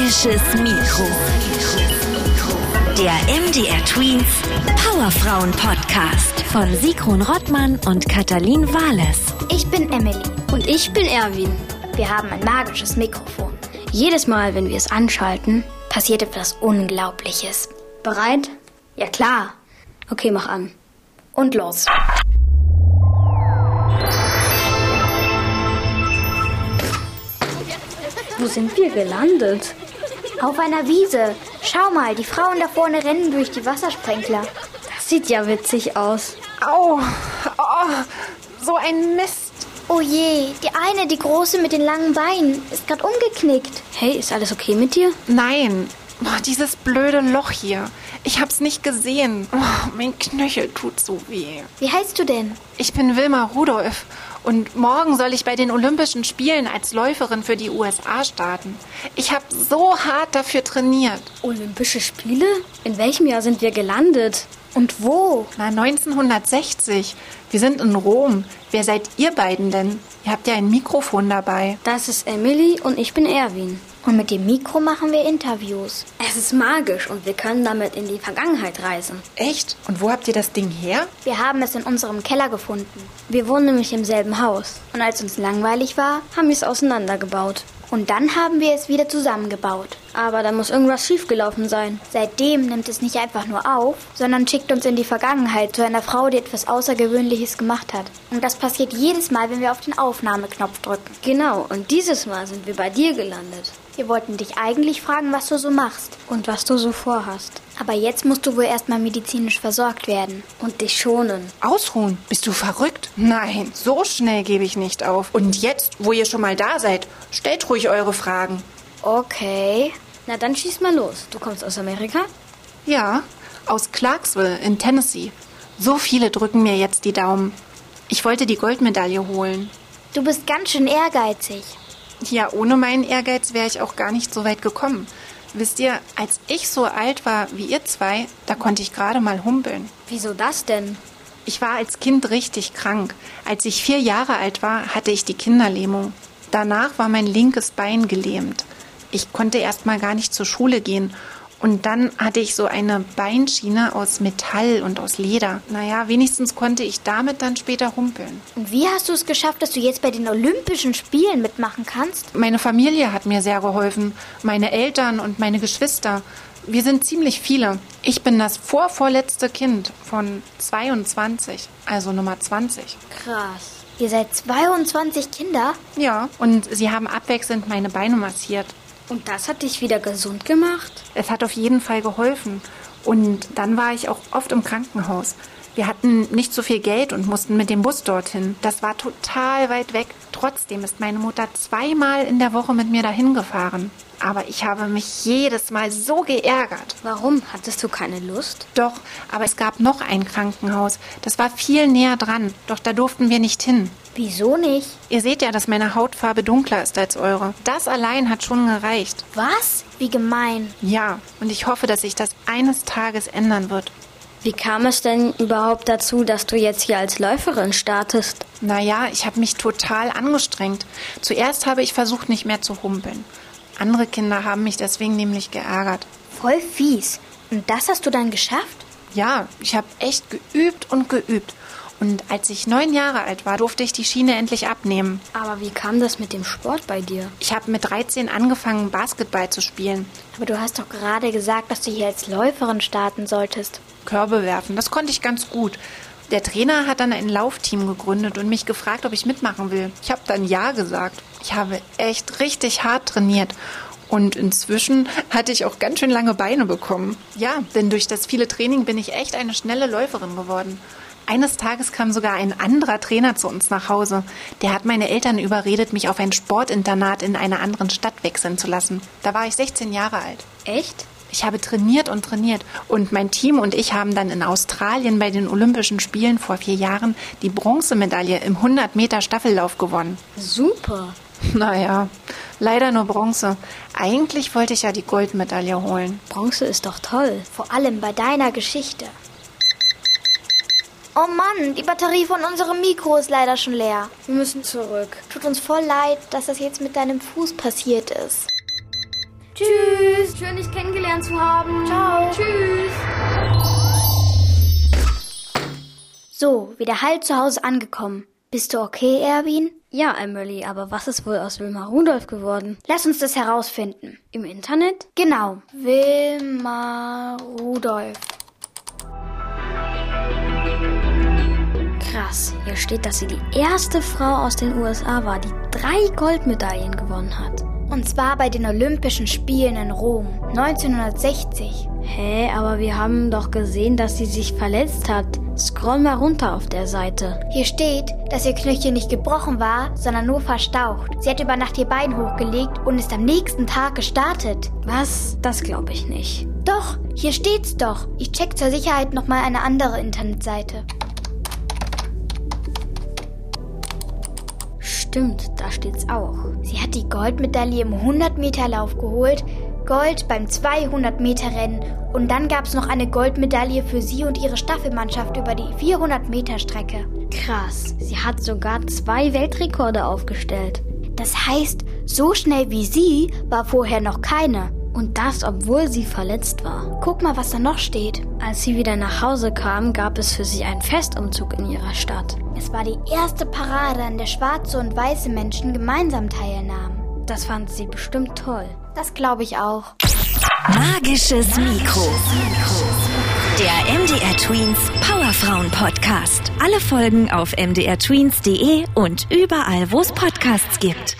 Magisches Mikro. Der MDR Tweens Powerfrauen Podcast von Sigrun Rottmann und Katalin Wales. Ich bin Emily. Und ich bin Erwin. Wir haben ein magisches Mikrofon. Jedes Mal, wenn wir es anschalten, passiert etwas Unglaubliches. Bereit? Ja klar. Okay, mach an. Und los. Wo sind wir gelandet? Auf einer Wiese. Schau mal, die Frauen da vorne rennen durch die Wassersprenkler. Das sieht ja witzig aus. Au! Oh, so ein Mist. Oh je, die eine, die große mit den langen Beinen, ist gerade umgeknickt. Hey, ist alles okay mit dir? Nein. Boah, dieses blöde Loch hier. Ich hab's nicht gesehen. Oh, mein Knöchel tut so weh. Wie heißt du denn? Ich bin Wilma Rudolph und morgen soll ich bei den Olympischen Spielen als Läuferin für die USA starten. Ich habe so hart dafür trainiert. Olympische Spiele? In welchem Jahr sind wir gelandet? Und wo? Na, 1960. Wir sind in Rom. Wer seid ihr beiden denn? Ihr habt ja ein Mikrofon dabei. Das ist Emily und ich bin Erwin. Und mit dem Mikro machen wir Interviews. Es ist magisch und wir können damit in die Vergangenheit reisen. Echt? Und wo habt ihr das Ding her? Wir haben es in unserem Keller gefunden. Wir wohnen nämlich im selben Haus. Und als uns langweilig war, haben wir es auseinandergebaut. Und dann haben wir es wieder zusammengebaut. Aber da muss irgendwas schiefgelaufen sein. Seitdem nimmt es nicht einfach nur auf, sondern schickt uns in die Vergangenheit zu einer Frau, die etwas Außergewöhnliches gemacht hat. Und das passiert jedes Mal, wenn wir auf den Aufnahmeknopf drücken. Genau, und dieses Mal sind wir bei dir gelandet. Wir wollten dich eigentlich fragen, was du so machst. Und was du so vorhast. Aber jetzt musst du wohl erstmal medizinisch versorgt werden. Und dich schonen. Ausruhen? Bist du verrückt? Nein, so schnell gebe ich nicht auf. Und jetzt, wo ihr schon mal da seid, stellt ruhig eure Fragen. Okay. Na dann schieß mal los. Du kommst aus Amerika? Ja, aus Clarksville in Tennessee. So viele drücken mir jetzt die Daumen. Ich wollte die Goldmedaille holen. Du bist ganz schön ehrgeizig. Ja, ohne meinen Ehrgeiz wäre ich auch gar nicht so weit gekommen. Wisst ihr, als ich so alt war wie ihr zwei, da konnte ich gerade mal humpeln. Wieso das denn? Ich war als Kind richtig krank. Als ich vier Jahre alt war, hatte ich die Kinderlähmung. Danach war mein linkes Bein gelähmt. Ich konnte erst mal gar nicht zur Schule gehen. Und dann hatte ich so eine Beinschiene aus Metall und aus Leder. Naja, wenigstens konnte ich damit dann später humpeln. Und wie hast du es geschafft, dass du jetzt bei den Olympischen Spielen mitmachen kannst? Meine Familie hat mir sehr geholfen. Meine Eltern und meine Geschwister. Wir sind ziemlich viele. Ich bin das vorvorletzte Kind von 22, also Nummer 20. Krass. Ihr seid 22 Kinder? Ja, und sie haben abwechselnd meine Beine massiert. Und das hat dich wieder gesund gemacht? Es hat auf jeden Fall geholfen. Und dann war ich auch oft im Krankenhaus. Wir hatten nicht so viel Geld und mussten mit dem Bus dorthin. Das war total weit weg. Trotzdem ist meine Mutter zweimal in der Woche mit mir dahin gefahren. Aber ich habe mich jedes Mal so geärgert. Warum? Hattest du keine Lust? Doch, aber es gab noch ein Krankenhaus. Das war viel näher dran. Doch da durften wir nicht hin. Wieso nicht? Ihr seht ja, dass meine Hautfarbe dunkler ist als eure. Das allein hat schon gereicht. Was? Wie gemein. Ja, und ich hoffe, dass sich das eines Tages ändern wird. Wie kam es denn überhaupt dazu, dass du jetzt hier als Läuferin startest? Naja, ich habe mich total angestrengt. Zuerst habe ich versucht, nicht mehr zu humpeln. Andere Kinder haben mich deswegen nämlich geärgert. Voll fies. Und das hast du dann geschafft? Ja, ich habe echt geübt und geübt. Und als ich neun Jahre alt war, durfte ich die Schiene endlich abnehmen. Aber wie kam das mit dem Sport bei dir? Ich habe mit 13 angefangen, Basketball zu spielen. Aber du hast doch gerade gesagt, dass du hier als Läuferin starten solltest. Körbe werfen, das konnte ich ganz gut. Der Trainer hat dann ein Laufteam gegründet und mich gefragt, ob ich mitmachen will. Ich habe dann Ja gesagt. Ich habe echt richtig hart trainiert. Und inzwischen hatte ich auch ganz schön lange Beine bekommen. Ja, denn durch das viele Training bin ich echt eine schnelle Läuferin geworden. Eines Tages kam sogar ein anderer Trainer zu uns nach Hause. Der hat meine Eltern überredet, mich auf ein Sportinternat in einer anderen Stadt wechseln zu lassen. Da war ich 16 Jahre alt. Echt? Ich habe trainiert und trainiert. Und mein Team und ich haben dann in Australien bei den Olympischen Spielen vor vier Jahren die Bronzemedaille im 100 Meter Staffellauf gewonnen. Super. Naja, leider nur Bronze. Eigentlich wollte ich ja die Goldmedaille holen. Bronze ist doch toll. Vor allem bei deiner Geschichte. Oh Mann, die Batterie von unserem Mikro ist leider schon leer. Wir müssen zurück. Tut uns voll leid, dass das jetzt mit deinem Fuß passiert ist. Tschüss. Schön, dich kennengelernt zu haben. Ciao. Tschüss. So, wieder heil zu Hause angekommen. Bist du okay, Erwin? Ja, Emily, aber was ist wohl aus Wilma Rudolph geworden? Lass uns das herausfinden. Im Internet? Genau. Wilma Rudolph. Krass, hier steht, dass sie die erste Frau aus den USA war, die drei Goldmedaillen gewonnen hat. Und zwar bei den Olympischen Spielen in Rom 1960. Hä, aber wir haben doch gesehen, dass sie sich verletzt hat. Scroll mal runter auf der Seite. Hier steht, dass ihr Knöchel nicht gebrochen war, sondern nur verstaucht. Sie hat über Nacht ihr Bein hochgelegt und ist am nächsten Tag gestartet. Was? Das glaube ich nicht. Doch, hier steht's doch. Ich check zur Sicherheit nochmal eine andere Internetseite. Stimmt, da steht's auch. Sie hat die Goldmedaille im 100-Meter-Lauf geholt, Gold beim 200-Meter-Rennen und dann gab's noch eine Goldmedaille für sie und ihre Staffelmannschaft über die 400-Meter-Strecke. Krass, sie hat sogar zwei Weltrekorde aufgestellt. Das heißt, so schnell wie sie war vorher noch keine. Und das, obwohl sie verletzt war. Guck mal, was da noch steht. Als sie wieder nach Hause kam, gab es für sie einen Festumzug in ihrer Stadt. Es war die erste Parade, an der schwarze und weiße Menschen gemeinsam teilnahmen. Das fand sie bestimmt toll. Das glaube ich auch. Magisches Mikro. Der MDR Tweens Powerfrauen Podcast. Alle Folgen auf mdrtweens.de und überall, wo es Podcasts gibt.